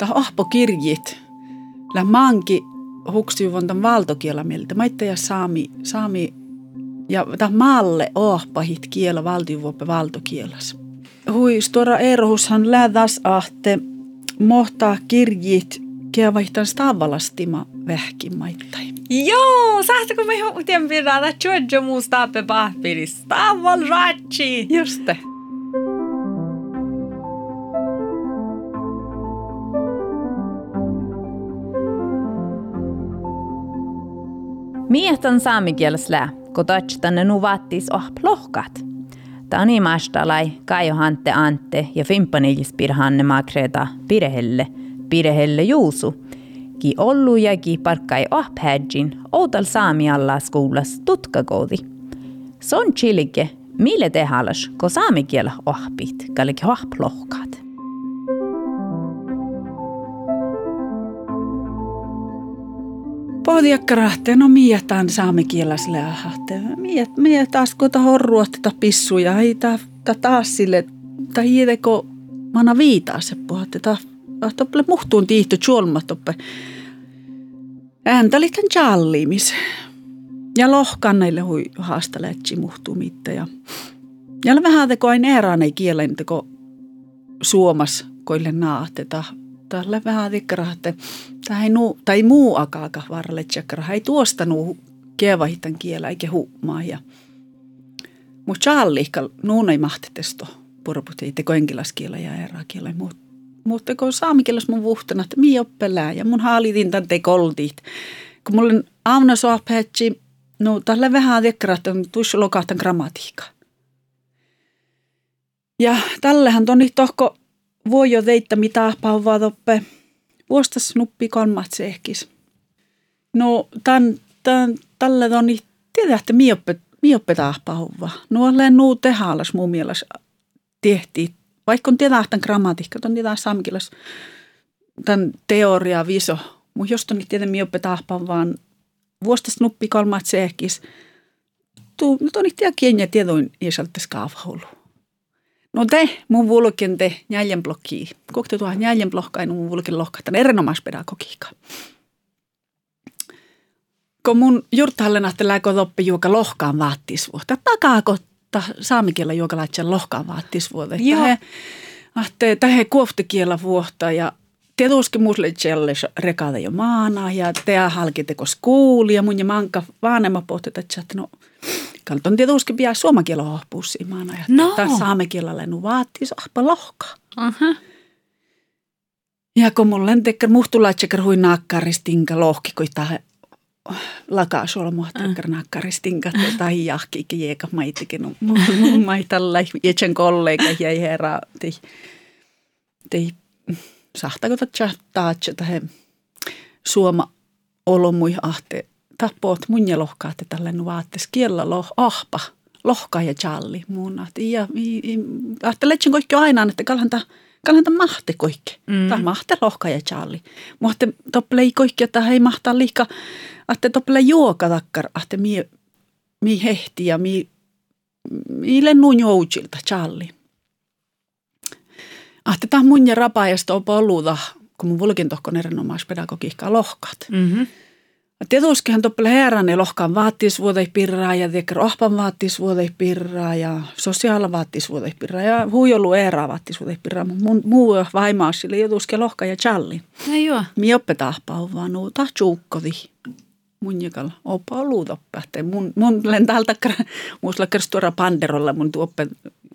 ta ahpo kirjit. Lä von valtokiela mieltä. Maitte ja saami, saami ja ta maalle ohpahit kiela valtiuvuoppe valtokielas. Hui stora erohushan lädas ahte mohtaa kirjit vaihtan stavalastima vähkimaittain. Joo, sähtäkö me ihan pidä, että Giorgio muu stappe pahpiri staval ratsi. Just det. Mietan saamikielslää, kun tänne nu vattis oh plohkat. Tani mastalai, Kaijo Hantte Antte ja Fimpanilis Pirhanne Makreta Pirehelle, Pirehelle Juusu, ki ollu ja ki parkkai ohpädjin outal saamialla skuulas tutkakoodi. Son chilike, mille tehalas, ko saamikielä ohpit, kallik ohplohkat. Pohdiakkarahte, no mietään saamekieläs lähahte. Miet, miet taas kun horrua tätä pissuja, ei ta, ta taas sille, ta hiideko mana viitaa se puhatte, ta, tople muhtuun tiihty tjolma toppe. Ääntä liitan jallimis. Ja lohkan näille hui haastaletsi muhtuu mittä. Ja, ja vähän teko aina erään ei kielen teko suomas koille naateta tällä vähän että tai, nu, tai muu akaaka varrelle tsekkara. Hän ei tuosta nuu kievahitan kielä eikä huumaa. Ja, mutta challihka nuun ei mahtitesto purput ei teko enkilaskielä ja eräkielä. Mutta mut teko saamikieläs mun vuhtana, että mi oppelää ja mun haalitin tän tekoltit. Kun mulla on aamuna sohpätsi, no tällä vähän tekkara, että tuossa lokahtan grammatiikka. Ja tällähän toni tohko voi jo teitä mitä pauvaa toppe. Vuostas nuppi kolmat sehkis. No, tämän, tämän, tällä on niin, tiedä, että mioppe, mioppe pauvaa. No, olen nuu tehalas mun mielestä tehtiin. Vaikka on tiedä, että grammatikka, on tiedä samkilas tämän teoria viso. Mutta jos on niin tiedä mioppe vaan vuostas nuppi kolmat sehkis. Tuu, no, on tiedä kieniä tiedoin iäsalta skaavaulu. No te, mun vulkin te njäljen blokki. Kokte tuohon njäljen blokkaan mun vulkin lohkatan erinomaista pedagogiikkaa. Kun mun jurtahalle nähtelää toppi juoka lohkaan vaattisvuotta. Takaako saamikielä juoka laitsen lohkaan vaattisvuotta. Joo. Ahte, tähe kuoftekielä vuotta ja tietysti muusle tjelles rekada jo maana ja te halkiteko skuuli ja mun ja manka vaanema pohti, että no Kalton tietysti pian suomen kielen hohpuussimaan. Ja no. Taas saamen kielellä nu vaatii ahpa lohka. Uh-huh. Ja kun mulla on tekkär muhtulaitsekar hui naakkaristinka lohki, kun tämä lakaa suola muhtalakkar uh. naakkaristinka tai jahki jeeka maitikin. No, mun maitalla jätsän kollega jäi herra. Tei, tei sahtako taatsa tähän suoma olomui ahte tapot munja lohkaatte tälle vaattes kiellä loh, ahpa, lohka ja challi muun. Ja ajattelen kaikki aina, että kalhanta, kalhanta mahte kaikki. Mm. Tai mahte lohka ja challi. Mutta topple kaikki, että hei mahtaa liika, että topple juoka takkar, että mi, mi hehti ja mi, mi lennun joutsilta challi. Ahte tämä mun ja rapaajasta on poluuta, kun mun vulkin tohkon erinomaispedagogiikkaa lohkat. Mm-hmm. Tietystihän toppele herran lohkaan vaattisvuodei pirraa ja teker ohpan vaattisvuodei pirraa ja sosiaala vaattisvuodei pirraa ja huijolu eeraa vaattisvuodei pirraa. Mun muu vaimaa sille jutuske lohka ja challi. No joo. Mi oppetahpa vaan nuuta tjuukkodi. Mun jakalla opa luutoppa. Mun, mun lentältä muusla kerstuora panderolla mun tuoppe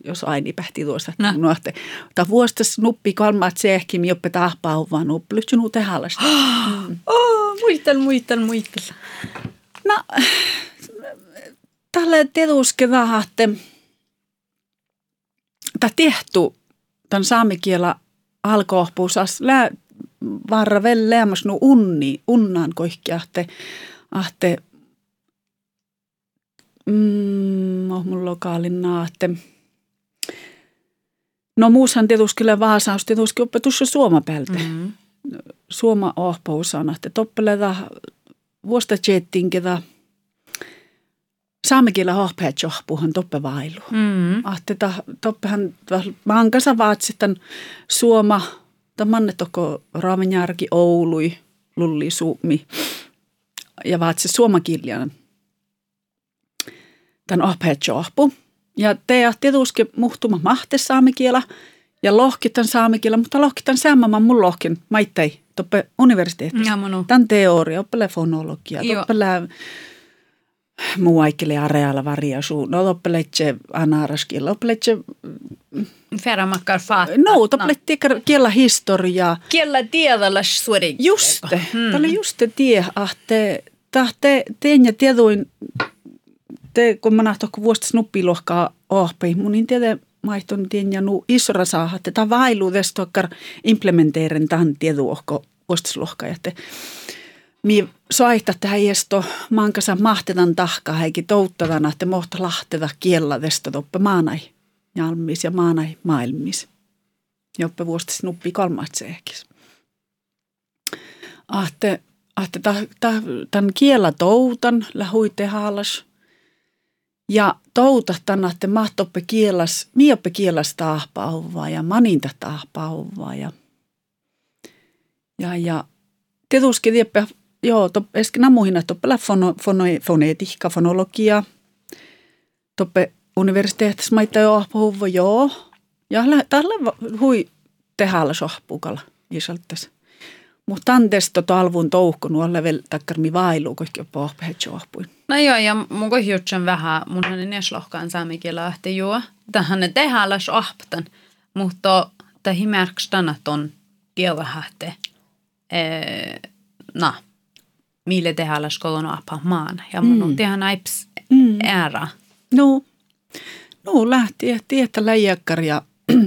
jos aini pähti tuossa. No. Nuohte. Ta vuostas nuppi kolmaat sehki mi oppetahpa vaan nuppi. Lyhtsy nuu tehallasta. Mm. Oh muistan, muistan, muistan. No, tälle vähän, että tämä tehty tämän saamikielä alkohpuusas lää varra vielä leämäs nu unni, unnaan koikki ahte, ahte mm, oh mun lokaalin naatte. No muushan tietysti kyllä vaasaus tietysti opetus suoma päältä. Mm-hmm suoma ohpousana, että toppeleta vuosta tjettinkeda saamekielä ohpeat johpuhan toppe vailu. Mm. Ahte ta, toppehan mankasa vaatsitan suoma Tämä manne toko Raavenjärki, Oului, Lulli, Suomi ja vaat se suomakiljan tämän ahpeetjoahpu. Ja te tietysti muhtuma mahte saamikielä ja lohkitan saamikielä, mutta lohkitan sämmämän mun lohkin maittei toppe universiteetissa. Tämän teoria, oppele fonologia, toppele muu aikele arealla variasu. No toppeletse anaraskilla, toppeletse Ferramakkar fatta. No, toppeletse kiellä historiaa. Kiellä tiedällä suori. Juste, hmm. tämä oli juste tie, ahte, tahte, teen ja tieduin, te, kun mä kun vuosta snuppilohkaa ohpei, mun niin tiedä, maihton tien ja nu isora saa, että tämä vailu tästä implementeeren tähän tieduohko vuostaslohkaa. Että mi soihta tähän jesto mankasa mahtetan tahkaa heikki touttavana, että mohta lahteta kiellä tästä toppe maanai jalmis ja maanai maailmis. Joppe vuosta snuppi kolmat seekis. Ahte, ahte tämän kiellä toutan lähuite haalas. Ja touta että mahtoppe kielas, mioppe kielas taahpauvaa ja maninta taahpauvaa ja ja, ja tietysti tieppä, joo, to, eskin namuhin, että toppe fono, fono, foneetikka, fonologia, toppe universiteetissa maita jo puhuva, joo. Ja tällä hui tehällä sohpukalla isaltas. Mutta anteeksi talvun touhku nuolle vielä takkarmi vailu, kun jopa sohpuin. No joo, ja mun kohjutsen vähän, mun hänen eslohkaan saamikielä ahti juo. Tähän ne tehällä sohptan, mutta tähi märkstana ton kielahähte na, mille tehdään skolon apa maan. Ja mun on mm. tehdä näips mm. ära. No, no lähti, tietä läjäkkär ja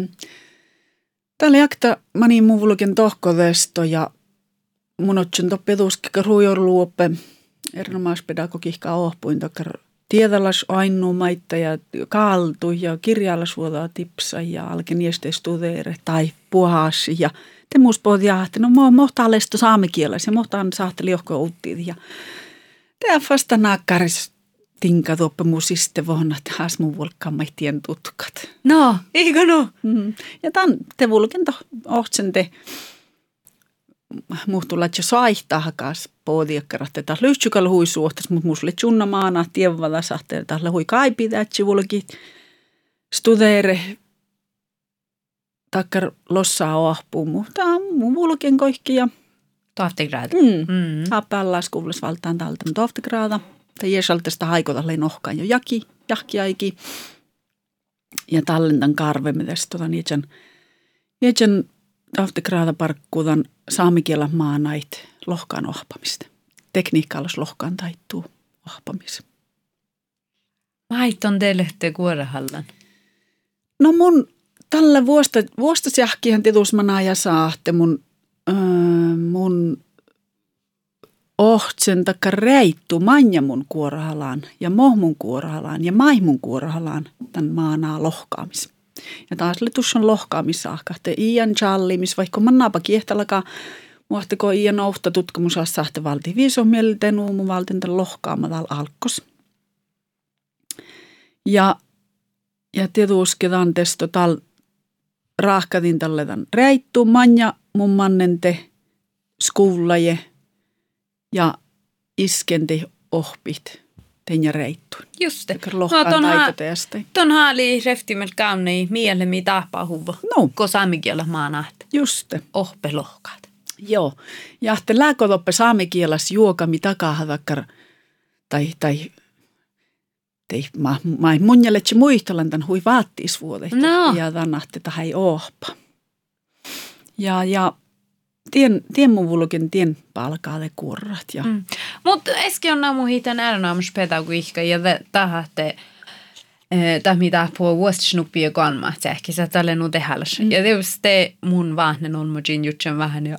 Täällä jakta mani muvulukin tohkovesto ja mun otsin toppetuskika ruojorluoppe erinomaispedagogiikka ohpuin takkar tiedallas ainu maitta ja kaltu ja kirjalla suodaa tipsa ja alken studeere tai puhasi ja te muus pohtia, että no mä mohtaa lesto ja mohtaan saatteli johko uuttiin ja te vasta naakkaris tinka tuoppe muusiste vuonna, että haas mun vulkkamahtien tutkat. No, eikö no? Mm. Ja tämän te vulkento ohtsen te saihtaa hakas poodiakkarat, että lyhtsykal hui suhtas, mutta muusle tjunna maana tievvala sahtel, että hui kaipi tätsi vulki studeere takkar lossaa ohpuu, mutta mun vulken koikki ja Tohtigraad. Mm. Mm. Happallas kuvlas valtaan taltan tohtigraada. Tai jesaltesta haikota lein ohkaan jo jaki, jahkiaiki. Ja tallentan karvemides tota niiden, niiden tohtigraada parkkuudan saamikielä maanait lohkaan ohpamista. Tekniikka alas lohkaan taittuu ohpamis. Mait on teille kuorehallan. No mun tällä vuosta, vuostas jahkihan tietusmana ja saatte mun, öö, mun ohtsen takka reittu manja mun kuorahalaan ja mohmun kuorahalaan ja maimun kuorahalaan tämän maanaa lohkaamis. Ja taas oli tusson lohkaamissaakka, että iän challimis, vaikka mannaapa kiehtalakaan, muohtiko iän ohta tutkimus sahte valti viisomielisyyteen uumu valtinta lohkaamatal alkos. Ja, ja tietysti testo tal raahkatin talletan reittu manja mun mannente skuullaje ja iskenti ohpit tenja reittu. Just det. No, ton, ha, ton haali reftimel kaunei mielemi tahpaa huvo. No. Ko saamikielä maanaht. Just det. Ohpe lohkaat. Joo. Ja te lääkotoppe saamikielas juokami takahavakkar tai, tai ei, mä, mä en mun jäletsi muistelan tämän hui vaattiisvuodet. No. Ja tämän että ei ohpa. Ja, ja tien, tien mun vulken tien palkaalle kurrat. Ja... Mm. Mutta äsken on namu hitan ärnaamuspedagogiikka ja tahatte eh, tämä mitä puhuu ja kolma, että ehkä se tälle nu tehäläs. Mm. Ja tietysti mun vahnen on mujin jutsen vähän ja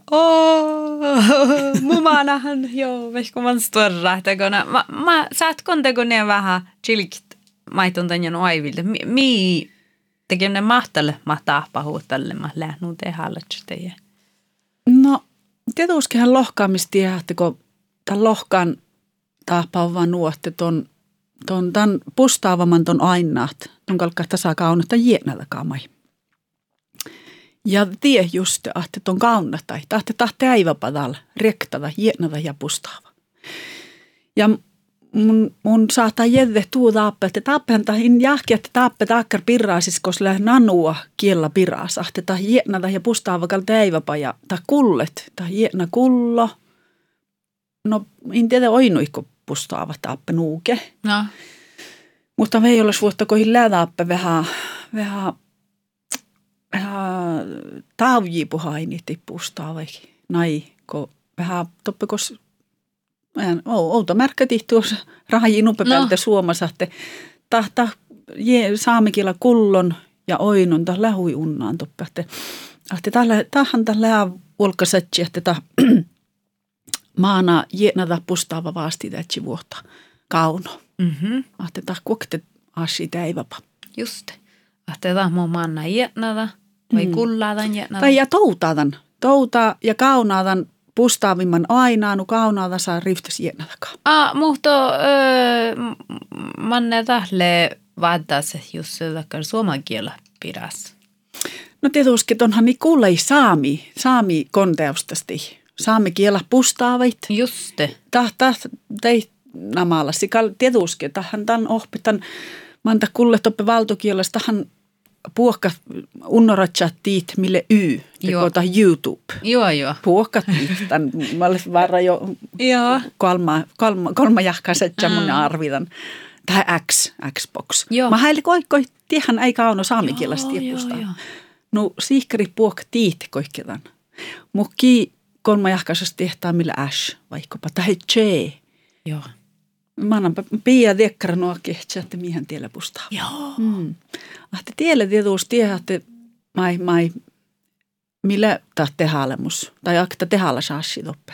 mun maanahan joo, vehko man storra, että kun mä, mä saat konteko ne vähän chilkit maitun tänne aivilta. Mi, mi tekee ne mahtalle mahtaa pahuuttalle, mä lähnu tehäläs teidän. No, tietystihän lohkaamistie, että kun tämän lohkaan taapaa vaan nuotte ton, ton, ton pustaavaman ton ainaat, ton kalkka tasakaunetta jienällä kamai. Ja tie just, että on kaunata, tahte tahte äiväpadal, rektada, hienada ja pustaava. Ja mun, mun saattaa jedde tuu taappe, että taappen tahin jahki, että taappe taakkar pirraasis, koska nanua kiellä pirraas, että hienada ja pustaava kalta äiväpa ja ta kullet, ta hiena kullo. No, en tiedä oinuiko pustaava taappe nuuke. No. Mutta me ei ole vuotta kohin lädaappe vähän, vähän taavji puhaini tippustaa vai nai, ko vähän outo märkä tihtuus rahajiin upepäältä no. suomassa, että tahta saamikilla kullon ja oinon ta lähui unnaan toppe, että että tahan tällä ulkasetsi, että ta maana jienata pustaava vaasti tätsi vuotta kauno. Mm-hmm. Että ta kuokte asi täiväpä. Just. Että ta mun maana jienata vai mm. kullaadan jienata. Tai ja toutaadan. Touta ja kaunaadan pustaavimman ainaanu kaunaada saa riftes jienatakaan. Ah, mutta öö, manne tahle vaattas just sellainen suomen kielä pidäs. No tietysti onhan niin kuulei saami, saami konteustasti. Saami kielä pustaavit. Juste. Tahta tei namalla. Sikal tietysti, tähän tämän oppitan, manta kulle toppe valtokielestähän puokka unnoratsa tiit mille y, tekota YouTube. Joo, joo. Puokka tiit, tämän, varra jo joo. kolma, kolma, kolma jahkasetja mun arvitan. Tai X, Xbox. Joo. Mä häili koikoi, tiehän ei kauno saamikielistä tiepusta. No siihkari puokka tiit koikketan. Mukki kolma jahkaisesta tehtaa millä Ash, vaikkapa, tai J. Joo. Mä annan pia dekkara kehtsä, että mihän tiellä pustaa. Joo. Mm. Ahte tiellä tietysti tiedä, että mai, mai, millä tahte haalemus, tai akta tehalla saassi toppe.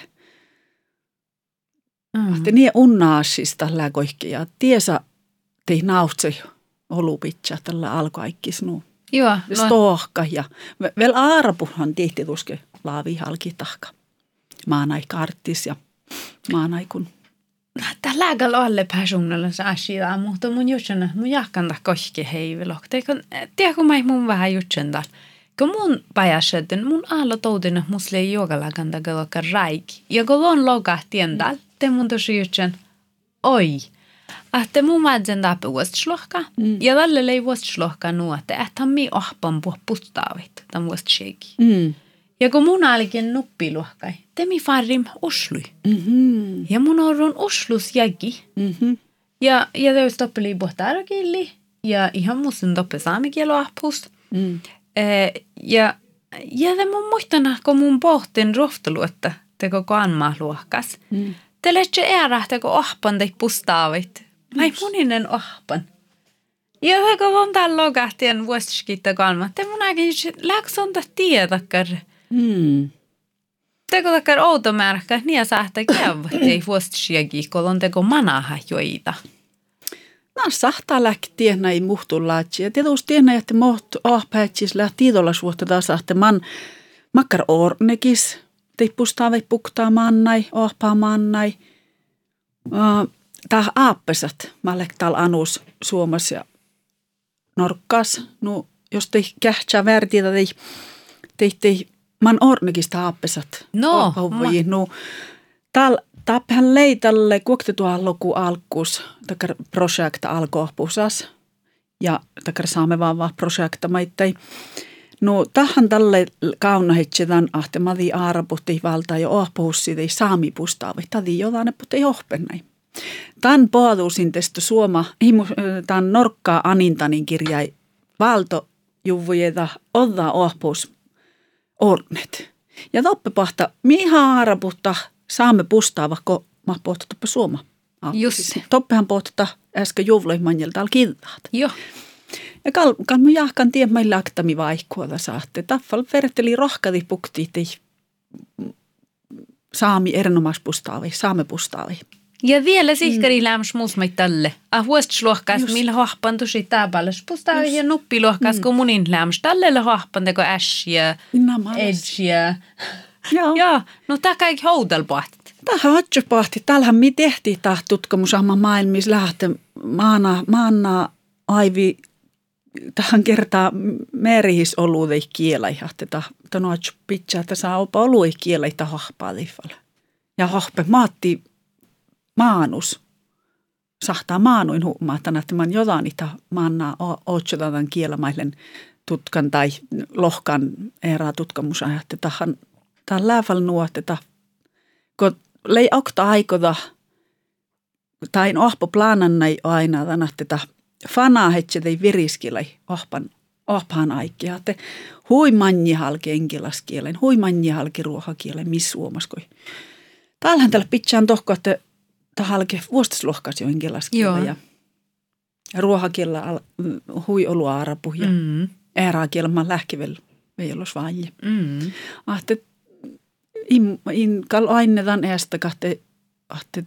Mm. Ahte niin unnaasista ja tiesa tei nautse olupitsa tällä alkoaikkis nuu. Joo. No. Stohka ja vielä aarapuhan tihti tuske laavi halki tahka. Maanai karttis ja maanai kun Tällä alle personilla se asia, mutta mun jutsen, mun jahkanta koski heivilok. Tiedä, kun mä mun vähän jutsen täällä. Kun mun pajaseten, mun aalo toutena musle jogalakanta galokka raik. Ja kun on loga tiendal, te mun tosi jutsen, oi. Että mun madzen tappe vuositlohka. Mm. Ja tälle lei vuositlohka nuote, että mi ohpan puh pustaavit, tämän vuositsheki. Mm. Ja kun mun alikin nuppiluokkai, te mi farrim Oslui. Mm-hmm. Ja mun on Oslus jägi. Mm-hmm. Ja, ja te stoppeli bohtarakilli. Ja ihan muuten toppe saamikielo ahpust. Mm. Eh, ja, ja te mun muistana, kun mun pohtin rohtaluotta, te koko anmaa luokkas. Mm. Te letse ära, te kun ahpan te pustaavit. Mai muninen ahpan. Ja kun on täällä logahtien vuosiskitta kalma, te mun äkin läksonta tiedäkään. Mm. Teko takkar outo märkä, niin saahta käy, ei vuostsiegi, kun on teko manaha joita. No sahtaa lähti näin muhtullaatsi. Ja tietysti tiedä, että moht ahpäitsis lähti idolla suhta taas, että man makkar ornekis, tippustaa vai puktaa mannai, ahpaa mannai. Uh, Tää aappesat, mä täällä anus Suomessa ja Norkkas. No, jos te kähtsää värtiä, tai te, te man ornekista aappesat. No, ma... no tal taphan leitalle kuokte tuo loku alkus takar projekta alkoopusas ja takar saamme vaan vaan projekta maittai. No tahan tälle kauna hetsetän ahte madi aarapuhti valtaa jo ohpuhussi ei saami pustaavi. Tadi jotain putte johpennai. Tämän poaduusin testä suoma, tämän norkkaa anintanin kirjai valto juvujeta odda ohpuus ornet. Ja toppepahta, mihin aaraputta saamme pustaava, kun mä pohtaa toppe suoma. Just. Toppehan pohtaa äsken juhloimanjelta al kiltaat. Joo. Ja kal, kalmu jahkan tie meillä aktami vaihkuolla saatte. Taffal verteli rohkadi pukti saami erinomais pustaavi, saame pustaavi. Ja vielä sihkari mm. lämms muusmait tälle. Ah vuositluokkaas, millä hohpan tosi täpällä. Pustaa ja nuppiluokkaas, mm. kun munin lämms tälle hohpan teko äsh ja edge ja... Joo. Joo, no tää kaikki houdelpahtit. Tähän otsupahti. Täällähän me tehtiin tämä tutkimus maailmissa lähtee maana, maana aivi tähän kertaa merihis oluudei kielä ja että tämä pitää, että saa opa oluudei kielä että hahpaa Ja hahpe maatti maanus. Sahtaa maanuin huumaa, että man jotain että maannaa ootsotaan kielä tutkan tai lohkan erää tutkamusa, että tähän tämä lääväl nuoteta, kun lei okta aikoda, tai ohpo planannai aina, että fanaa hetse tei viriskilai ohpan, ohpaan aikia. Te hui manji halki enkilaskielen, hui manji halki ruohakielen, missä suomaskoi. Täällähän tällä pitsään tohko, että tahalke vuostisluokkas jo enkilaskielen ja ruohakielä hui olu arapu ja mm. ääräkielä lähkivel ei ollut vain. Mm. Ahte, in, in kal ainetan eestä kahte, ahte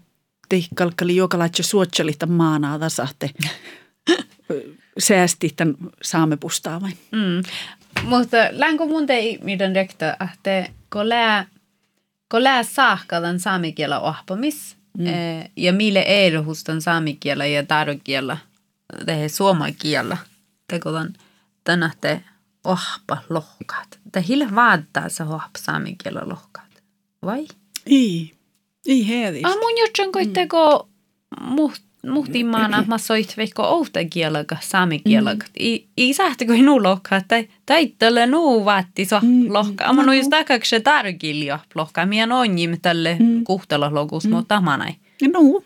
teikkalkali joka laitse suotselita maanaa tasahte. säästi tämän saamepustaa vain. Mm. Mutta länkö mun tei miten rekta, että kun lää, kun lää saakka tämän saamikielä ohpamis, mm. Eh, ja mille ehdotus tämän saamikielä ja tarkielä, tehe suomakielä, teko tämän, tänä te ohpa lohkaat. Te hille vaattaa se ohpa saamikielä lohkaat, vai? Ei, ei heedis. Ah, mun jotsen koitteko mm. muht muhtimaana mä soit veikko outa kielaka, saami kielaka. Mm. I, i sähtikö nu lohka, tai täittälle nu vaatti so mm. lohka. Amma no just takaksi se tarkilja lohka. Mien on jim tälle mm. kuhtella logus, mm. mutta tamanai. No.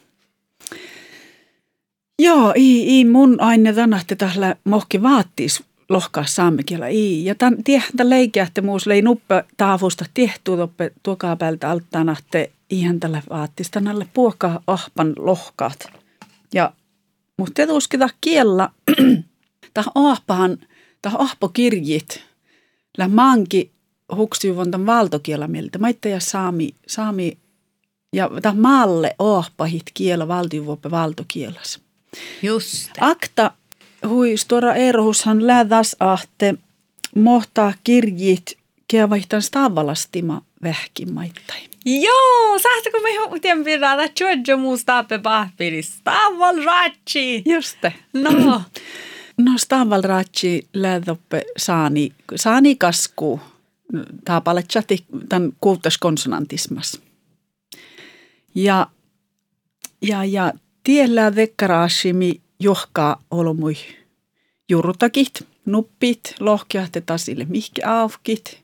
Joo, i, i mun aine tänahti tällä mohki vaattis lohkaa saamekielä. I. Ja tämän tiehtä leikiähte muus lei nuppe taavusta tiehtuu tuokaa päältä alttanahte ihan tällä vaattis tälle puokaa ahpan lohkaat. Ja, mutta tietysti kiellä, tämä ahpahan, tämä ahpokirjit, lä manki huksiuvon tämän valtokielä mieltä. Mä ja saami, saami ja tämä maalle ahpahit kielä valtiuvuoppe valtokielas. Just. Akta hui stora erohushan lädas ahte mohtaa kirjit keavaihtan stavalastima vähkimaittain. Joo, sähtäkö me hutien pidätä tjuodjo muusta pahpiris. Staval ratsi. Juste. No. No staval ratsi lähdoppe saani, saani kasku. Taapalle chati tämän kuutas konsonantismas. Ja, ja, ja tiellä vekkaraashimi johkaa olomui jurutakit, nuppit, lohkiahte sille mihki aukit –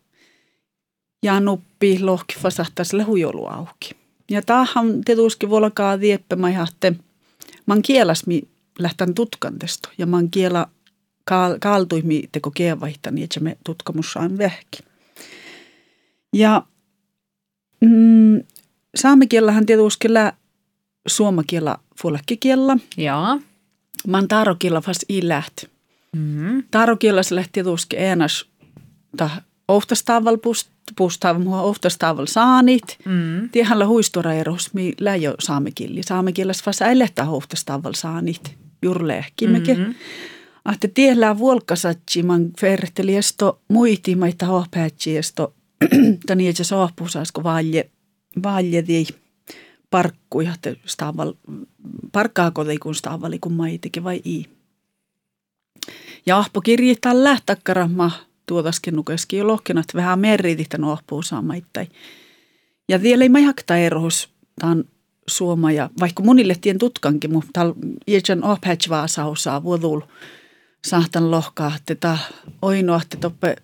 ja nuppi lohki fasahtaiselle hujolu auki. Ja tähän tietysti volkaa dieppä jahte, man kielas mi lähtän tutkantesto ja man kiela kaaltui mi teko kievaihtani, että me tutkamus saan vähki. Ja mm, saamekiellähän tietysti lää suomakielä fuolakkikielä. Joo. Man tarokielä fast i läht. Mm-hmm. Tarokielä se lähti tietysti enäs tah ohtastaval mua ohtastaval saanit. Mm. Tiehällä huistora eros, mi läjö saamekilli. Saamekilläs fas äilehtää ohtastaval saanit. Jurlehkimeke. Mm-hmm. Ahte tiehellä vuolkasatsi man ferteli esto muiti maita hohpäätsi esto tani etsi sohpusasko valje valje di parkku ja staval parkkaako kun stavali kun maitike vai i. Ja ahpo kirjittää lähtakkaramma tuotaskin nukeski jo lohkenat vähän merritihtä nuohpuu saamaittai. Ja vielä ei majakta erohus, tämän suoma ja vaikka monille tien tutkankin, mutta jätän opetch vaasa osaa vuodul sahtan lohkaa, että oinoa, että toppe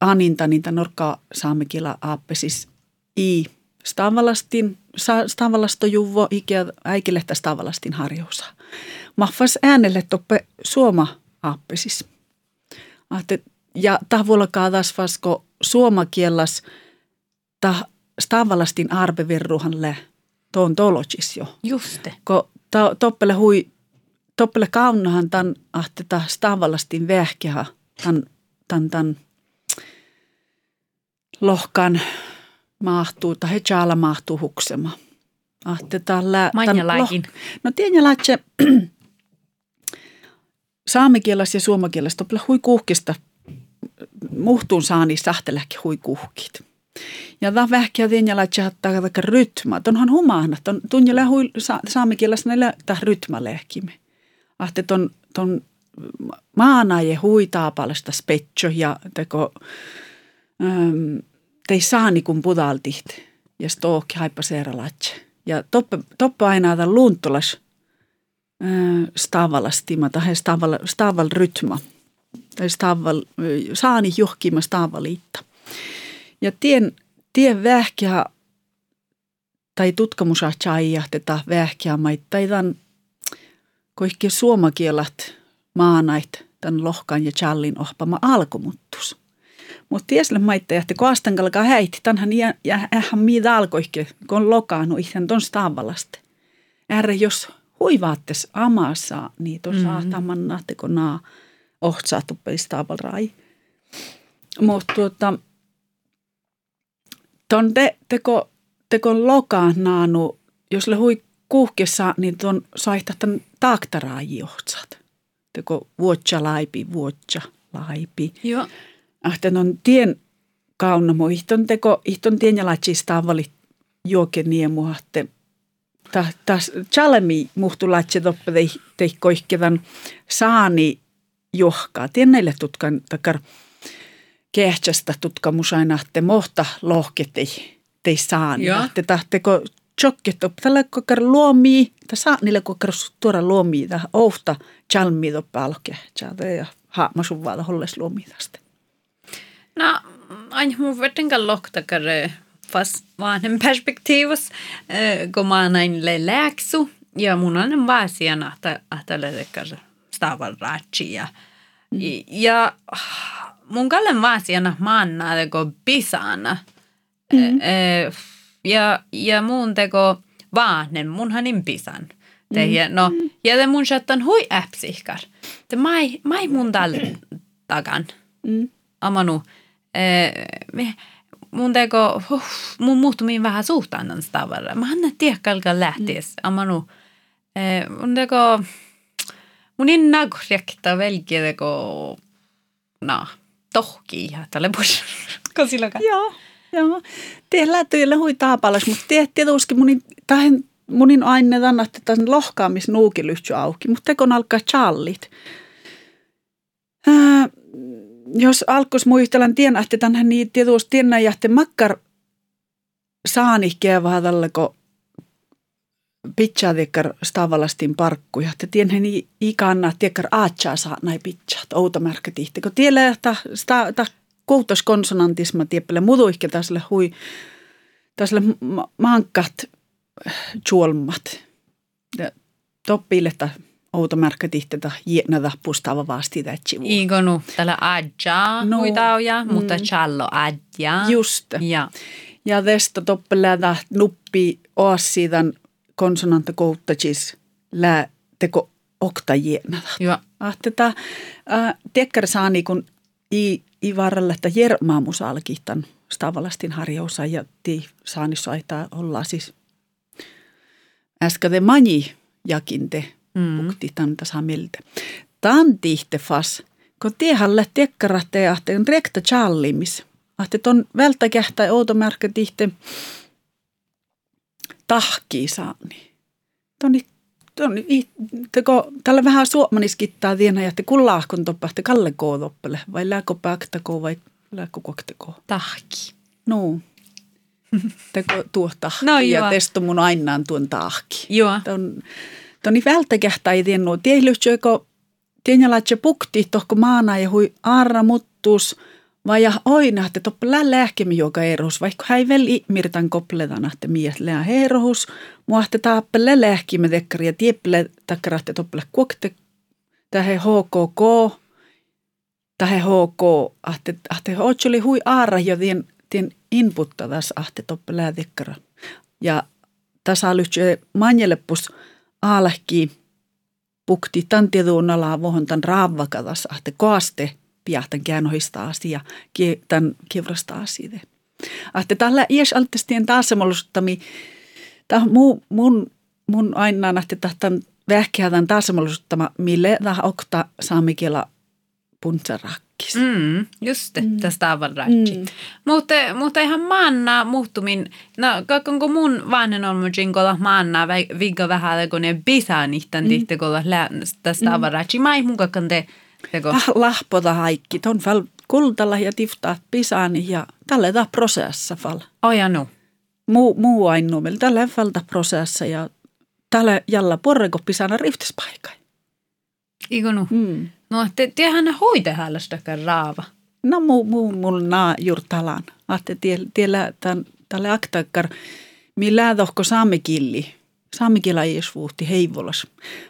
aninta niitä norkkaa saamekila aappe siis i stavalastin, stavalasto juvo ikä äikilehtä stavalastin harjousa. Maffas äänelle toppe suoma aappe siis. Ahte ja tahvuolakaa taas vasko suomakielas ta stavalastin arbeverruhan le tuon tologis jo. Juste. Ko ta, toppele hui, toppele kaunahan tan ahteta stavalastin vähkeha tan, tan, tan lohkan mahtuu, tai he tjäällä mahtuu huksema. Ahteta lä... Manjalaikin. No tienjalaitse saamekielas ja suomakielas toppele hui kuhkista muhtun saani sahteläki hui kuhkit. Ja tämä vähkiä tienjällä tjahtaa vaikka rytmä. Tonhan humahna. Ton tunjalla hui saamikielässä näillä tämä rytmä lehkimme. Ahte ton, ton maana ja huitaa palasta spetso ja teko ähm, tei saani kun pudaltit ja stookki haippa seeralatse. Ja toppe, toppe aina tämän luuntolas äh, stavalastima tai staval, staval rytma saani juhkima stavaliitta. Ja tien, tien vähkiä tai tutkamusa chaija tätä vähkiä maittaidan koikki suomakielat maanait tämän lohkan ja challin ohpama alkomuttus. Mutta tiesle maitte, että koastan kalkaa häitti, tänhän ja, ja ähän mitä alkoikke, kun lokaanu ihan ton staavalaste. Ärre jos huivaattes amassa, niin tuossa mm-hmm. saatamanna, kun naa ohtsaa tuppeli staavalrai. Mutta tuota, ton te, teko, teko lokaa naanu, jos le hui kuhkessa, niin tuon saihtan taaktaraaji ohtsat. Teko vuotsa laipi, vuotsa laipi. Joo. Ahten on tien kaunamo, ihton teko, ihton tien ja latsista valit juoke niemuahte. Taas chalemi muhtu latsi toppe saani johkaa. Tien näille tutkan takar kehtsästä että mohta lohketei tei saani. Te tahteko tjokket op tällä kokar luomi, ta saa niille kokar tuoda luomi, ta ohta chalmi toppe alke. Ja haama sun vaata holles luomi tästä. No, aina mun verran lohtakar fast vanhen perspektiivus, kun mä näin läksu, ja mun on vaasiana, että ajatteletekar ja, mm. ja mun kallen vaasiana maanna teko pisana, mm. ja, ja mun teko vaanen, munhan pisan. No, mm. ja te mun chattan hui appsihkar. Te mai, mai mun tal tagan. Mm. Amanu, me, mun teko, huh, mun muuttumiin vähän suhtaan stavalla. Mä annan tiekkalka lähtis. Mm. Amanu, mun teko, mun in nagrekta velki teko, no, tohki ja tälle pus. Kosilakaan. Joo. Joo, te lähtöjä hui taapalas, mutta tietysti munin, tähän munin aine että tämän lohkaamis nuukilyhtsy auki, mutta tekon alkaa challit. Jos alkus muistelan tien, että tänhän niin tietysti tiennä jähti makkar saani kevaadalle, kun pitchaadekkar stavalastin parkkuja. Te tienhän ikanna tiekkar aatsaa saa näin pitchaat, outomärkä tihti. Kun tiellä, että koutos konsonantisma tieppele muduikke täsle hui, täsle mankkat juolmat. Ja toppille, että outomärkä tihtetä jienätä pustava vasti tätsi. Igonu, tällä adja no, huitauja, mm. mutta challo adja. Just. Ja, ja tästä toppele nuppi oassidan konsonantta kouttajis lää teko okta jienätä. Joo. Ahteta, äh, tekkär saa niin kun i, i varrella, että jermaamusalkihtan stavalastin harjousa ja ti saani soittaa olla siis äsken mani jakinte mm. pukti tanta samilta. Tan tihte fas, kun tiehalle tekkarahte ja rekta challimis. Ahte ton välttäkähtä outomärkä tihte tahkii saani. Toni Toni, teko, tällä vähän suomaniskittaa tienä, että kun laahkon toppahti kalle kootoppele, vai lääkö pääktako vai lääkö kokteko? Tahki. No. Teko tuo tahki no, ja testo mun ainaan tuon tahki. Joo. Ton, toni välttäkähtä ei tiennu. Tiehlyhtsöikö tienjalaatse pukti tohko maana ja hui arra muttus – vai ja oina, että toppelä lääkemi joka erohus, vaikka hän väl mirtan kopletan, että mies lää erohus, muahte taappele lääkime tekkari ja tieppele takkara, että toppele kuokte, tähän HKK, tähän HK, että ahte oli hui aara jo tien, tien inputta tässä ahte toppele tekkara. Ja tässä lyhtsö manjeleppus aalehki pukti tan tieduun alaa vohon tan raavakatas ahte koaste – piahtan käännohista asia, tämän kivrasta asia. Ahte tällä ies altestien taas semmoiluttami, tämä mun, mun, mun aina nähti tahtan vähkeä tämän taas semmoiluttama, mille tämä okta saamikielä puntsarakki. paikis. Mm, just det, mm. tästä on mm. mutta, mutta ihan maanna muuttumin, no onko mun vainen on mun kolla maanna viikko vähän, kun ne bisää niitä mm. tihti tästä on ratsi. Mä ei mun kakkan te. Lahpota haikki, ton val kultalla ja tiftaa pisaani ja tälle tää prosessa val. Oh ja no. Muu, muu ainu, meillä tälle valta prosessa ja tälle jalla porreko pisana riftispaikai. Iko nu? Mm. No, te, tehän hoitehäällä sitä raava. No, mu, mu, mul naa jurtalan. Ahte tiellä tämän, tälle aktakkar, millä tohko saamekilli. Saamekilla iesvuuhti heivolas.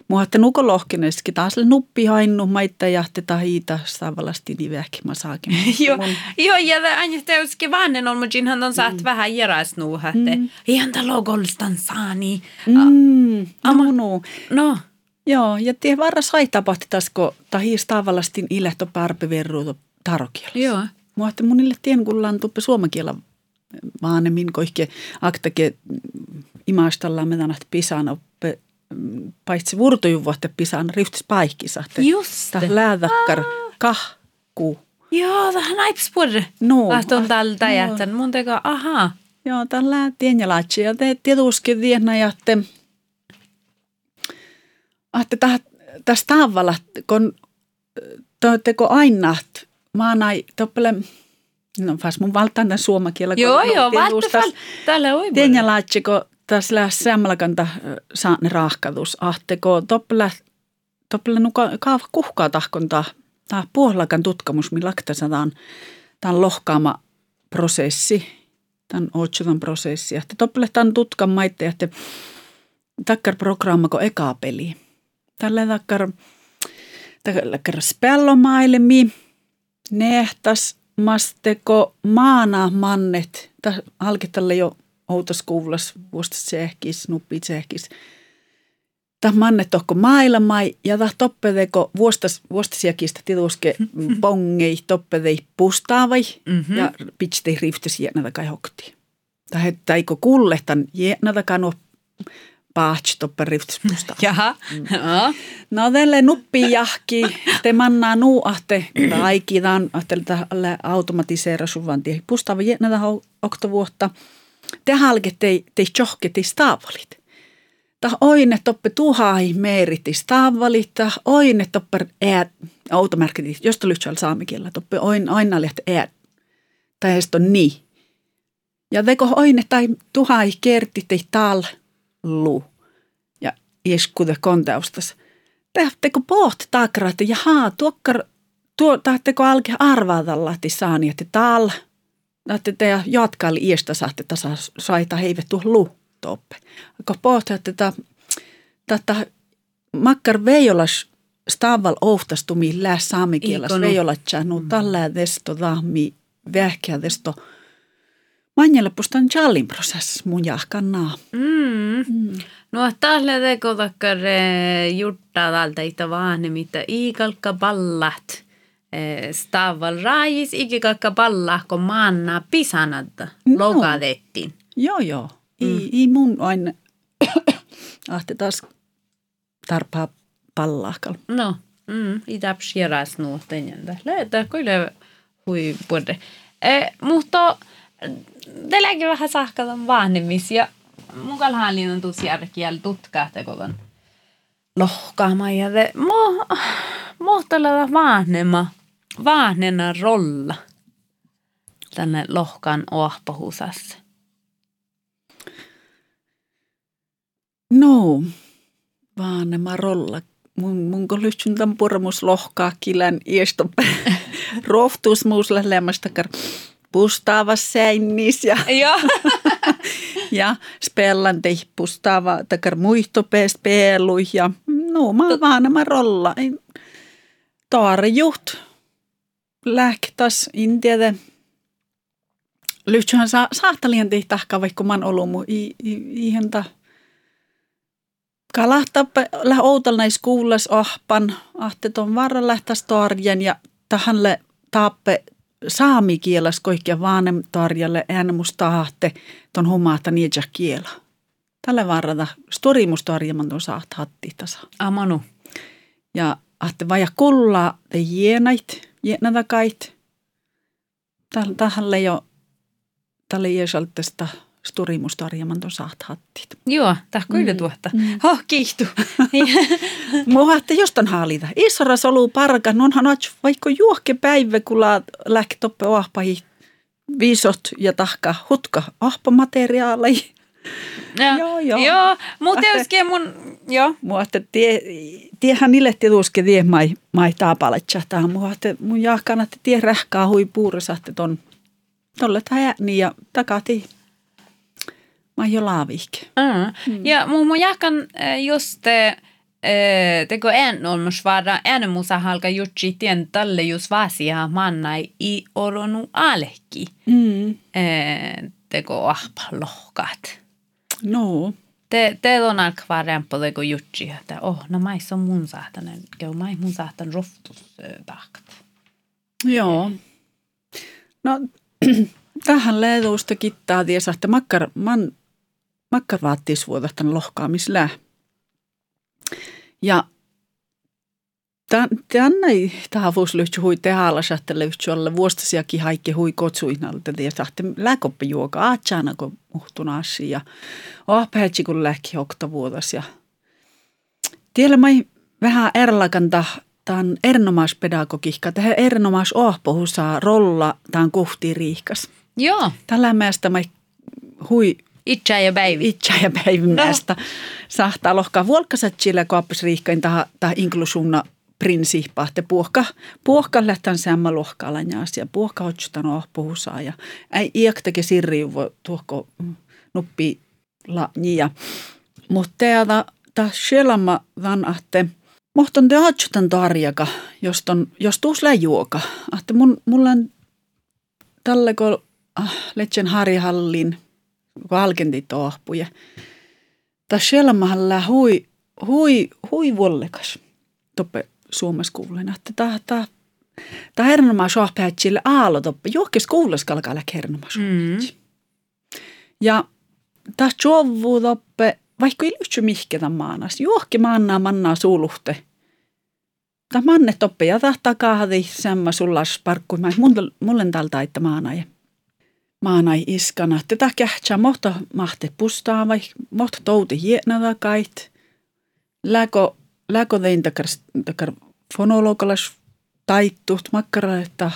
Muatte nuko lohkeneskin taas nuppi hainnu maita ja te tahiita savalasti nivähki mä saakin. Joo, joo, ja aina teuski vannen on, mutta hän on saat mm. vähän järäs nuu, että mm. ihan ta logolstan saani. Mm, no, no. No. Joo, ja tie varra sai tapahtasko tahis tavallastin ilehto parpeverruuto tarokielessä. Joo. Mutta munille tien kullaan tuppe suomakielä vaanemmin koihke aktake imastalla medanat pisana oppe paitsi vurtojuvuotte pisan riftis paikissa. Just. Tah läädakkar kahku. Joo, tähän naips puhuta. No. Ahton tältä jätän. Mun teka, aha. Joo, tällä tienjalaatsi. Ja te tietusti tiedän ajatte ahte tästä tavalla, kun teko aina, maanai toppele, no fast mun valtaan tämän suomakielä. Joo, joo, valtaan tällä oi. Tienä laatsiko lähes sammalakanta saanne rahkatus, ahteko toppele, toppele nuka kaava kuhkaa tahkonta, tämä puolakan tutkamus, millä saadaan tämän lohkaama prosessi, tämän otsuvan prosessi. Ja toppele tämän tutkan maitte, että takkar programmako eka peli. Tällä takkar, takkar spellomailemi, nehtas masteko maana mannet, halkitalle jo outos kuulas vuosta sehkis, nuppi sehkis. Tämä mannet tohko maailmai ja tämä toppedeko vuostas, vuostasiakista tituske pongei toppedei pustaavai mm-hmm. ja pitstei riftes jäänätä kai hokti. Tai taiko kullehtan jäänätä kanu paats toppe riftispusta. Jaha. Mm. No tälle nuppi jahki, te mannaa nuu ahte, aikitaan, ahte tälle automatiseera suvan tie. Pustava jännätä oktovuotta. Te halke te, te tjohketi staavalit. Tah oine toppe tuhai meeriti staavalit, tah oine toppe äät, automerkit, josta lyhtsal saamikielä, toppe oin aina lehti äät. Tai esto ni. Ja teko oine tai tuhai kerti te tal lu ja iskude konteustas. Tehteko poht takra, että jaha, tuokkar, tuo, tahteko alke arvata lahti saani, että tal, että te jatkaali iästä saatte tasa saita heivettu lu toppe. Kun poht, että tätä makkar veijolas staval ohtastumi lää saamikielas veijolatsa, no tällä desto tahmi vähkeä desto – Manjalla pustan challin prosess mun jahkanna. Mm. mm. No tällä teko takkar jurtta tältä itä vaane, mitä iikalka ballat. Staval raajis ikikalka balla, kun maanna pisanadda no. logadettiin. Joo, joo. Mm. I, i mun aina ahte taas tarpaa pallahkal. No, mm, i taps järäs nuotten jäntä. Löytää kyllä hui puhude. Eh, mutta Teilläkin vähän sahkalan vanhemmis ja mukallahan on tuossa järkiel tutkahte koko lohkaamaan ja te mo, mohtella vahnema, vahnena rolla tänne lohkan ohpahusassa. No, vahnema rolla. Mun, mun lyhtsyn tämän purmus lohkaa kilän iesto rohtuus muusla lämmästäkär pustaava sännis ja, ja. ja spellan te pustaava takar muihtopee spelu ja no mä vaan nämä rolla. Tarjut lähtas intiede. Lyhtsyhän saa saattalien tehtähkä vaikka man ollut mu i, i, ihan ta kalahtappe läh outalnais kuules ahpan ahtet on varra lähtäs tarjen ja tähän le taappe saamikielas koikkia vaanem tarjalle äänemus tahte ton humaata niedja kiela. Tällä varrata storimus tarjaman ton saat hatti tasa. Amanu. Ja ahte vaja kulla te jienait jäänätä kait. Tähän jo, tälle jäsaltesta sturimustarjaman ton saathattit. Joo, tämä kyllä mm. tuotta. Mm. Oh, kiihtu. Että jostain haalita. Isoras olu parka, onhan vaikka juokke päivä, kun lähti toppe viisot ja tahka hutka ahpamateriaaleja. Ja, joo, joo. Joo, mutta joskin mun, joo. Mua, että tie, tiehän niille tietuski tie mai, mai taapaletsa tähän. Mua, että mun jahkana, että tie rähkaa hui puurissa, että ton, tolle niin ja takati. Mä jo laavihke. Mm. Mm. Ja mun, mun jahkan just teko en on svara en musa halka jutsi tien talle just vasia mannai i oronu alekki. Mm. Teko ahpa lohkat. No. Te, te on alka vaan rämpölle kuin jutsi, että oh, no mais on mun sahtanen, käy mai mun sahtan roftustahkat. Joo. No, tähän leedusta kittaa tiesä, että makkar, man, makkar vaattis vuodattan lohkaamisellä. Ja tänne tähän vuosi lyhtsy hui tehalla sähtä lyhtsy olla vuostasiakin haikki hui kotsuinalta ja sahte lääkoppi juoka aatsana kun muhtun asia. Oh kun lähki okta vuodas ja tiellä mai vähän erlakanta tämän erinomaispedagogiikka, tähän erinomais ohpohusaa rolla tämän kohti riihkas. Joo. Tällä mielestä mä hui Itse ja päivi. Itse ja päivi mielestä. No. Sahtaa lohkaa vuolkaset sillä kaappas riihkain tähän inklusuunna prinsiippa, että puhka, puhka lähtän säämmä lohkaalan ja asia. Puhka otsutan ohpuhusaa ja ei iäktäkin sirri voi tuohko nuppi la nia. Mutta teada ta sielamma van ahte mohton te otsutan tarjaka, jos, ton, jos tuus juoka. Ahte mun, mulla on tälle kun ah, Letsen Harihallin kun alkenti tohpuja. Ta sielamma hui, hui, hui vollekas. Toppe Suomessa kuulen, että tämä, tämä, tämä hernomaa sohpäitsille aalotoppe, johonkin kuules kalkaa hernomaa mm. Ja tämä jovvu toppe, vaikka ei lyhtsy mihketä maanas, johonkin maannaa mannaa suuluhte. Tämä manne toppe ja tahtaa kahdi semma sullas parkkuimaan, mulle tältä että maanai. Maanai iskana. Tätä kähtsää mohta mahte pustaa vai mohta touti hienada kait. Läkö läkö tein takar, takar fonologalas taittut makkara, että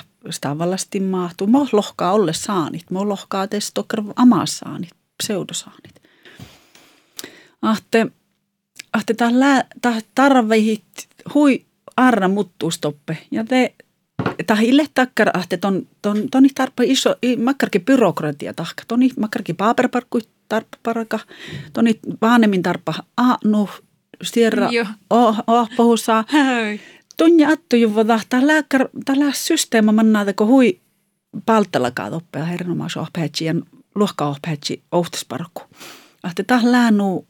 valasti mahtuu. Mä lohkaa olle saanit. Mä lohkaa testokar amas saanit, pseudosaanit. Ahte, ahte tää tarvehit hui arra muttuustoppe. Ja te Tah ille takkar ahte ton, ton, toni tarpa iso, makkarki byrokratia tahka. Toni makkarki paperparkku tarpa paraka. Toni vaanemmin tarpa a no stierra oh, oh puhussa. Tunja attu juva tahtaa lääkär, tällä systeema mannaata, kun hui palttalakaa toppea hernomaas ohpätsi ja luokka ohpätsi ohtasparkku. Ahte tah läänu,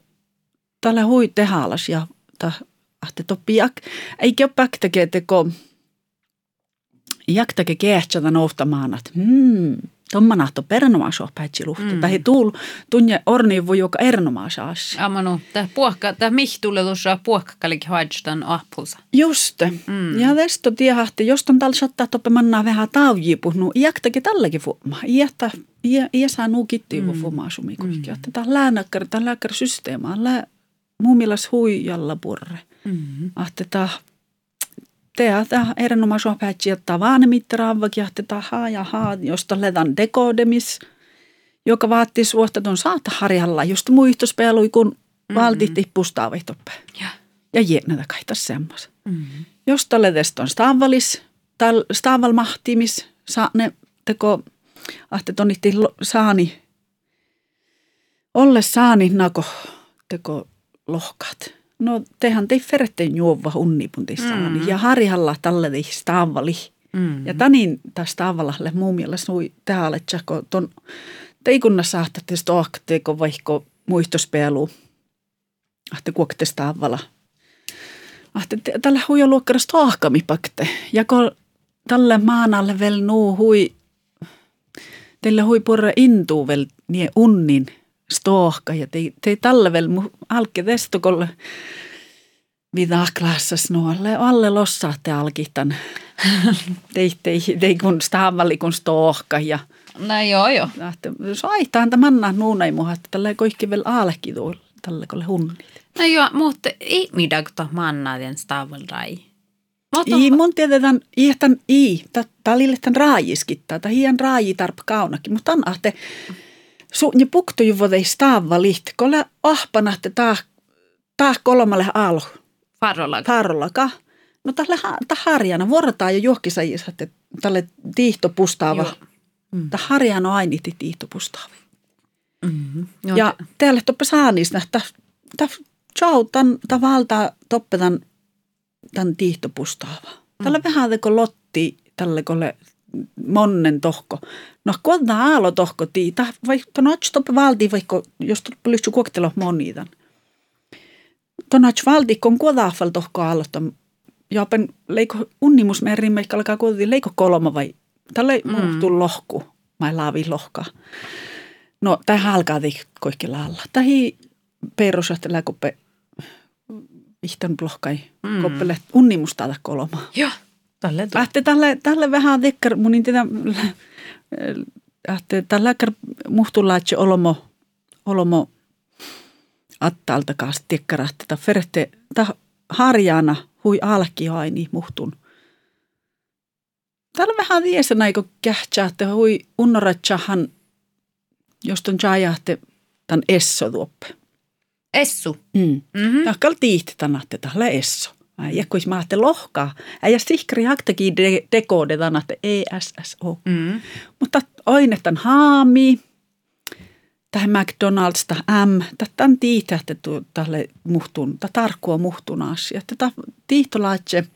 tällä hui tehalas ja tah ahte toppi jak, eikä ole päktäkeä teko, jaktake kehtsä tämän ohtamaan, että hmm, Tommanahto pernomaasopäätsi luhti. Mm. Tai tuul tunne orni voi joka ernomaasas. Amano, tämä puhka, tämä mihtulle tuossa puhkakalikin haitstan ahpulsa. Just. Mm. Ja tästä tiehahti, jos on tällä sattaa toppe mannaa vähän taujipuhnut, iäktäkin tälläkin fuoma. Iättä, iä saa nuu kitti mm. fuomaa sumikuikki. Mm. Tämä on läännäkkär, tämä on. Lää, mun mielestä huijalla purre. Mm. Tämä tehdä erinomaisen päätsi, että vaanemittaraavakin, että haa ja haa, josta ledan dekodemis, joka vaatii suosta tuon saata harjalla, just muistospelui, kun mm-hmm. valtit tippustaa vaihtoppe. Ja, ja jäänätä kaita semmos. Mm-hmm. Josta ledes on staavalis, tal, staaval mahtimis, saa ne teko, ahte tonitti saani, olle saani nako teko lohkat No tehän tei ferten juova unnipuntissaani mm. ja harihalla tälle stavali. Mm. Ja tanin taas tavallalle muun mielestä sui täällä, että ton teikunna saahtatte stohkateeko vaikka muistospelu. Ahte kuokte stavalla. Ahte tällä huija luokkara stohkami pakte. Ja kun tälle maanalle vel nuu hui, teille hui purra intuu vel nie unnin – stohka ja tei, tei talvel alke testokolle vidaklassas nuolle alle lossaatte alkitan. Tei, tei, tei kun stavali kun stohka ja No joo joo. se aitaan tämä manna nuunai muha, että tällä kaikki vielä tuolla, tällä kolle hunnit. No joo, mutta ei middag ta manna den stavel rai. Mutta Ei mun tiedetään, iähtän i, talille tämän raajiskittaa, tai hien raaji tarp kaunakin, mutta on ahte, su, ne puktu ju vodei staava liht, kolle ahpana, että tää, tää kolmalle aalo, farrolla. tarlaka. No tällä ta harjana, vuorotaan jo juokkisajissa, että tälle tiihtopustaava, mm. ta harjana on ainiti tiihtopustaava. Mm-hmm. Joo, Ja teille toppe saa niistä, että ta ciao, tan, ta valta toppe tan, tan tiihtopustaava. Tällä mm. vähän teko lotti, tälle kolle monnen tohko. No kuinka aalo tohko tiita, vai tonach toppe valti, vaikka jos lyhtsy kuoktelo monitan. Tonach valti, kun kuodaafal tohko aalota, jopen leiko unnimusmerin, meikka alkaa kuitenkin leiko kolma vai tälle mm. lohku, mai laavi lohkaa. No, tämä alkaa kaikki lailla. Tähi perusahtelä koppe vihtan blohkai mm. koppele unnimustaa kolma. Joo. Lähte tälle, tälle vähän tekkar, mun ei tiedä, lähte tällä kar muhtulaatse olomo, olomo attaalta kanssa tekkarahte. Ta ferette, ta harjana hui alki aini muhtun. Täällä vähän viesä näikö kähtsää, että hui unnoratsahan, jos ton jajahte tämän esso tuoppe. Essu. Mm. Mm-hmm. Ja kal tiihti tanatte tällä esso. Ja kun mä ajattelin lohkaa, ja sihkri haktakin de, dekode tanatte ESSO. Mm. Mutta aina tämän haami, tähän McDonald's, tähän M, tähän tiihtähtä tälle muhtun, tätä tarkkua muhtun asia. Tätä tiihtolaatse,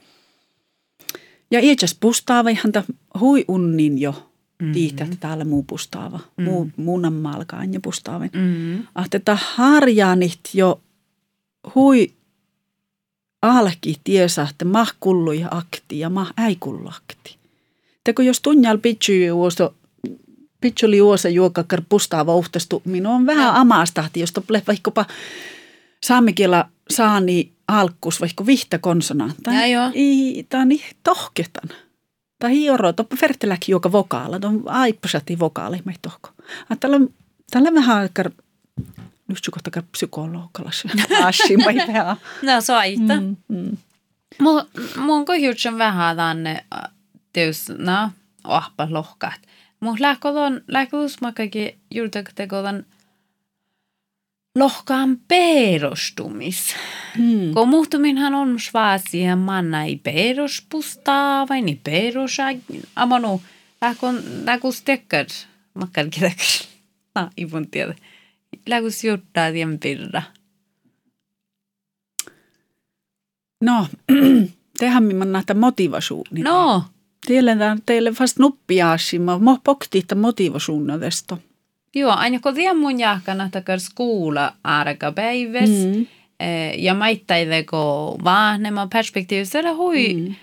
ja itse pustaava ihan hui unnin jo tiihtähtä mm-hmm. täällä muu pustaava, mm-hmm. muu, muunan malkaan ja pustaavin. Mm. Ah, tätä harjaanit jo hui alki tiesä, että mah kullu ja akti ja mah ei kullu akti. Teko jos tunjal pitsu juosto, pitsu oli juosa juokakar pustaa vauhtastu, minun on vähän amastahti, jos tople vaikkapa saamikielä saani alkkus, vaikka vihta konsonantta. Ja joo. Ei, tämä on niin tohketan. Tai hioro, toppa ferteläkin joka vokaala, tuon aippasati vokaali, me tohko. Tällä, tällä vähän aikaa nyt kohta psykologalla se asia, mä ei vähän. No så aita. Mm, mm. Mun, mun kohjutsen vähän tänne teus, no, ahpa lohkat. Mun lähkodon, lähkodus mä kaikki juurtakotekodan lohkaan perostumis. Mm. Kun muhtuminhan on svaasia manna ei perospustaa vai niin perosa. Amanu, lähkon, lähkus tekkar, makkar tekkar. No, ei mun tiedä. Lähkus juttaa tien pirra. No, tehän minä näitä motivasuuni. No, Teille, teille vast nuppiaasi, mä mä pokti että motivasuunnadesta. Joo, aina kun tiedän mun jahkana takar skuula aika päiväs. Mm. Ja maittaideko vanhemman perspektiivistä, tällä hui, mm.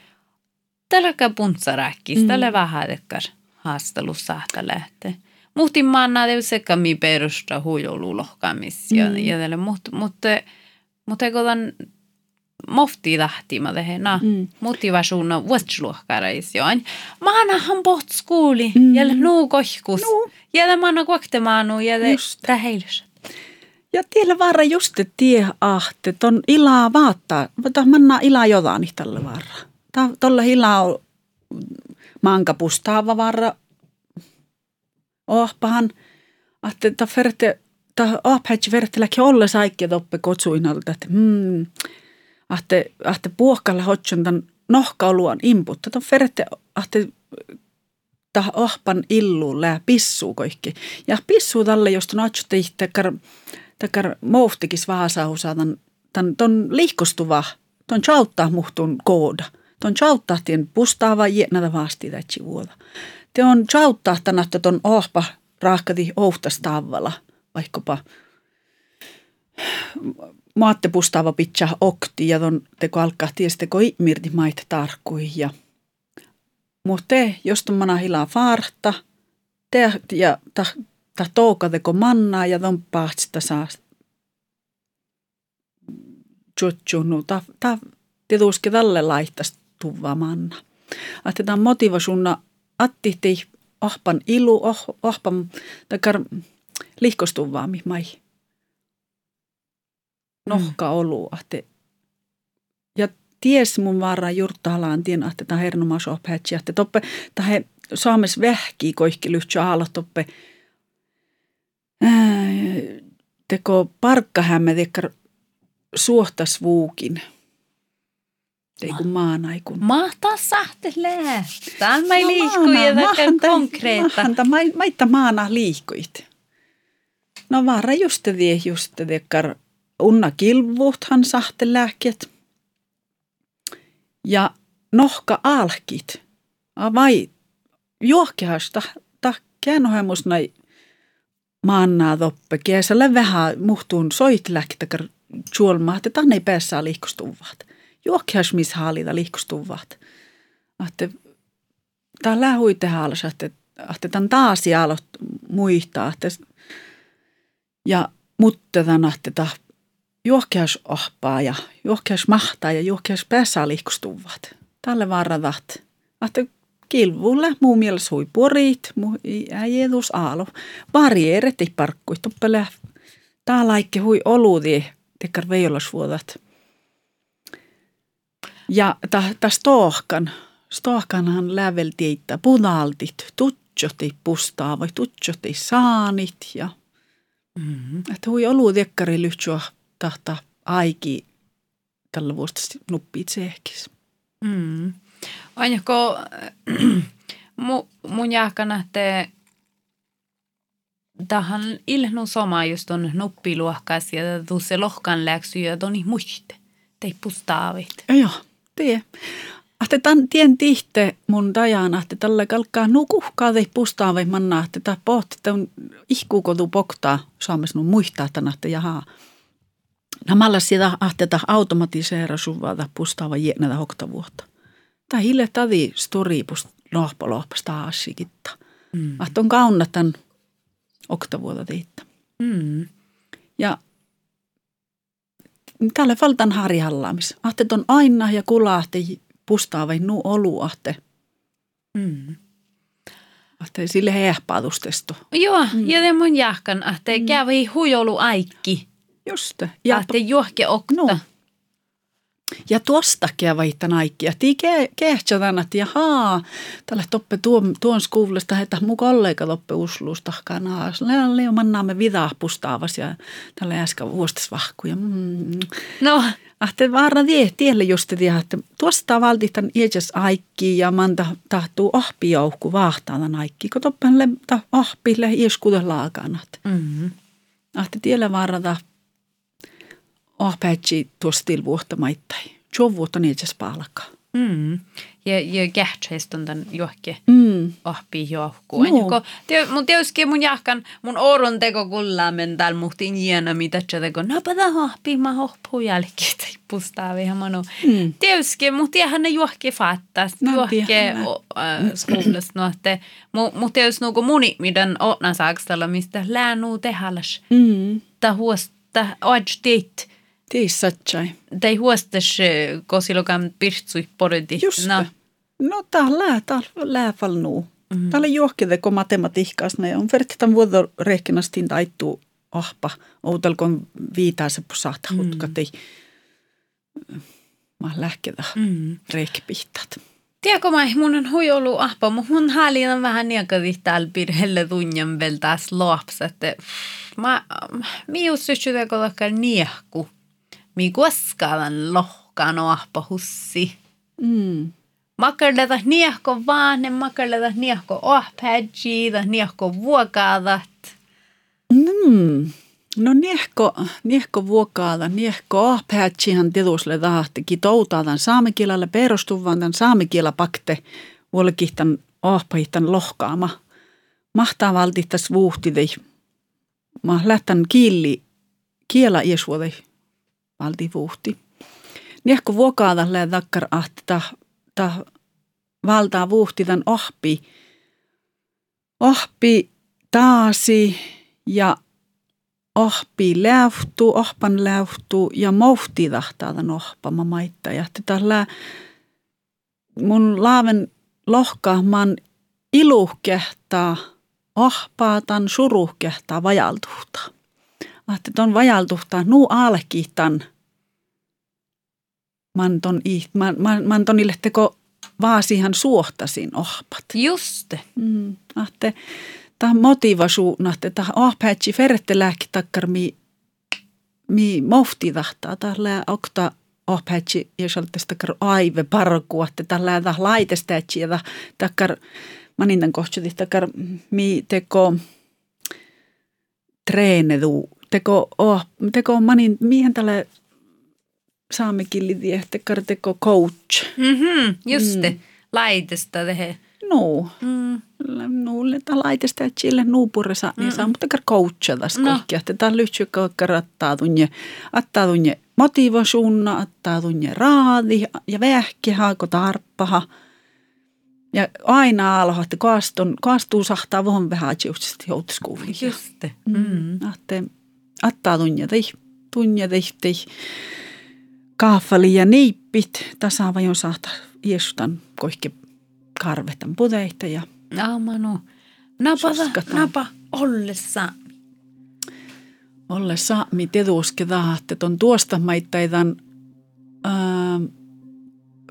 tällä puntsaräkkis, mm. tällä vähän tekar haastelussa lähtee. Muhtin manna te sekä mi perusta huijolu lohkaamis ja, mm. ja tälle, mutta mutta mutta tämän mofti lähti mä tehen, no, mm. motivationen vuotsiluokkareis join. Maanahan poht skuuli, mm. jälle nuu kohkus. Nuu. Jälle maana kuoktemaanu, jälle Just. täheilys. Ja tiellä vaara just tie ahte, ton ilaa vaattaa, mutta manna ilaa jodani tällä vaara. Tolla ilaa on mankapustaava Ohpahan, ahte ta ferte, ta ohpätsi verteläkin olle saikki toppe kotsuinalta, että hmm, ahte, ahte puokkalla hotson tämän nohkauluan imputta. Ta ferte, ahte ta ohpan illuun lää pissuu kaikki. Ja pissuu tälle, jos on atsutte takar, takar mouftikis vaasausaa tämän, tämän ton liikostuva, ton chauttaa muhtun kooda. Ton chauttaa tien pustaava jäänätä vaasti tätsi. Te on chauttaa tänä, että ton ohpa raahkati ouhtastavalla, vaikkapa maatte pustaava pitcha okti ja ton teko alkaa tiesteko mirti maita tarkkui ja mutta jos tuommoina hilaa faarta, te ja ta, ta touka teko mannaa ja ton pahtsita saa tjotjunu. Ta, ta tietysti tälle laittas tuvaa manna. Tämä motivasunna atti tei ahpan ilu, oh, ahpan takar lihkostuvaa mi mai. Nohka mm. olu, että ja ties mun varra jurttahalaan tien, että tämä hernomas ophetsi, että toppe, tähän saames vähki koihki lyhtsä aalla toppe, teko parkkahämme tekkar suohtas vuukin. Ei kun maanaikun. Mahtaa sahtelee. Tämä ei no, liikku ja konkreetta. Mahanta, maitta maana liikuit. No vaara just vie just tekkar unna kilvuuthan lääkkeet. Ja nohka alkit. Vai juokkehasta ta käännohemus näin maannaa toppe. Kesällä vähän muhtuun soit lähkitäkär juolmaa, että tänne ei päässä liikustuvat. Hallita liikustuvat. Että tämä lähui tehdä että, että tämän taas jalot muistaa. Että, ja mutta tämän, että juokkehas ohpaa ja juokkehas mahtaa ja juokkehas päässä liikustuvat. Tälle vaaravat. Että kilvulle muu mielestä hui porit, muu äijedus aalo. Barrieret ei parkkui toppele. Tää laikke hui oludi, tekkar veijolasvuodat. Ja ta stohkan, stohkanhan läveltiitä punaltit, tutsoti pustaa vai tutsoti saanit ja mm-hmm. että hui olu dekkari lyhtsua tahta aiki tällä vuosta nuppit sehkis. Mm. Ainako mu, mun jääkänä te tähän ilnu soma just on nuppiluokkas ja se lohkan läksy ja toni muiste. Te pustaavit. Joo, tee. Ahte tämän tien tihte mun dajana, että tällä kalkkaa nukuhkaa tei pustaavit manna, että tämä pohti, että on ihkuukotu poktaa saames nun muistaa tänä, että jaha. Nämä sitä ahteta automatiseera suvata pustaava jäänätä hokta vuotta. Tämä hille tadi storipus lohpolohpas taasikitta. Mm. Att on kaunatan oktavuota tiitta. Mm. Ja tälle valtan harjallaamis. Ahte on aina ja kulahte vai nu oluahte. Mm. Ahte sille hehpaatustesto. Joo, mm. ja te mun jahkan, ahte mm. kävi huijolu aikki. Just. Ja ahte juohke okta. No. Ja tuostakin vaihtaa naikkia. Tii kehtsä tänä, että jahaa, tälle toppe tuon, tuon skuulesta, että mun kollega toppe uslusta kanaa. Leo mannaamme vidaa pustaavas ja tälle äsken vuostas vahkuja. Mm. No. Ahte vaara tie, tielle just tiedä, että tuosta valtitan iäkäs aikki ja manta tahtuu ohpijoukku vahtaa tämän aikki, kun toppenle ta ohpille iäskuden laakanat. Mm-hmm. Ahte tielle ahpätsi tuossa tilvuotta maittai. Jovuutta niitä palkaa. Mm. Ja, ja on tämän johke mm. ahpi johku. No. Te, mun tietysti mun jahkan, mun oron teko kullaamen täällä muhtiin jiena, mitä se teko, no pata ahpi, mä hohpuu jälkeen, tai pustaa vähän manu. Mm. Tietysti, mun tiehän ne johke fattaa, no, johke äh, skoulasta, no, että mun tietysti nuku muni, miten otna saakstalla, mistä läänuu tehälläs. Mm. Ta huosta, oaj teit, Tiissatsai. Tai huostas kosilokan pirtsui porodi. Just no. No täällä, täällä lääfal nuu. Mm-hmm. Täällä johkede, kun matematiikkaas ne on verkkitan vuodo rehkinastin taittuu ahpa. Outalkon viitaase saata mm-hmm. hutkatei. Mä lähketä mm-hmm. rehkipihtat. Tiedätkö mä, mun on hui ollut ahpa, mutta mun hali on vähän niakadi täällä pirhelle tunjan vielä taas lapset. Mä, mä just syksy teko niehku mi kuoskaavan lohkaan ahpa hussi. Mm. Makarleta niehko vaane, makarleta niehko ohpädjiida, niehko vuokaadat. Mm. No niehko, niehko vuokaada, niehko ohpädjihan tietusle tahtikin toutaadan saamikielalle perustuvan tämän saamikielä pakte vuolikihtan ohpahihtan lohkaama. Mahtaa valtittas vuhtidei. Mä lähtän kiili kiela iesvuodei valti vuhti. Niehko vuokaadalle takkar ahti ta, ta valtaa vuhti tämän ohpi. Ohpi taasi ja ohpi lähtu, ohpan lähtu ja mohti tahtaadan ohpama maitta. Ja tällä mun laaven lohkaamaan iluhkehtaa, ohpaatan suruhkehtaa vajaltuhtaa. Ahti ton vajaltuhtaa nuu alkiitan. Man ton, man, man, man tonille teko vaasihan suohtasin ohpat. Just. Mm, ahte, tämä motivasuuna, että tämä ahpätsi ferette lääkki takkar mi, mi mohti tahtaa. Tällä okta ahpätsi ja saltes takkar aive parkua, että tällä tämä laitestätsi ja takkar manintan kohtsuti takkar mi teko treenedu, teko, oh, teko manin, mihin tällä saamekilli takkar teko coach. Mm-hmm, just mm. laitesta tehe. No. Mm nuulle ta laitesta chille nuupurresa niin saa mutta kar coachata no. kaikkia että ta lyhtsy kaikka rattaa tunne attaa tunne motivasuunna attaa tunne raadi ja vähki haako tarppaha ja aina alho, että kaastun, kaastuu sahtaa vohon vähän just joutuskuviin. Just. Mm. mm. Ahte, attaa tunne tei, tunne tei, tei. Kaafali ja niippit, tasavajon sahta iestan koihke karvetan puteita ja Ja, Manu. Napa, napa ollessa. Ollessa mi teduskeda, että on tuosta maittaidan äh,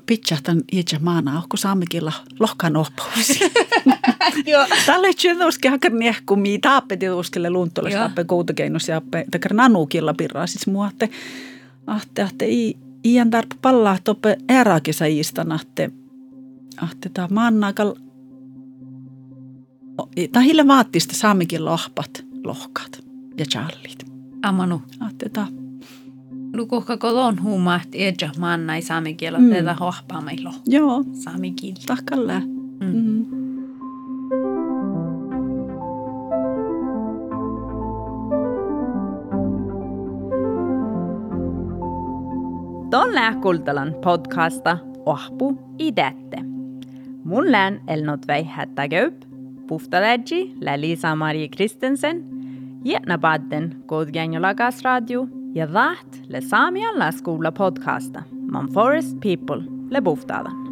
pitsahtan ietsä maana, onko saamekilla lohkan ohpaus. Tälle tjeduske hakar niehku mi taappe teduskelle luuntolle taappe koutakeinos ja takar nanukilla pirraa siis mua, että ahte, ahte, i, iän tarpa pallaa toppe erakisa iistan, ahte, ahte, tämä maannakal tahille vaattista saamikin lohpat, lohkat ja challit. Amanu. Ahteta. Lukuhka kolon huumaht eja manna ei saamikielä mm. tätä hohpaa meillä. Joo. Saamikielä. Tahkalle. Mm. Mm. Tolle kultalan podcasta Ohpu idätte. Mullään elnot väihättä köyp, puhtalädji lä Liisa Marie Kristensen, jätna badden kodgänjolakas radio ja vaht lä saamian laskuulla podcasta Man Forest People lä puhtalan.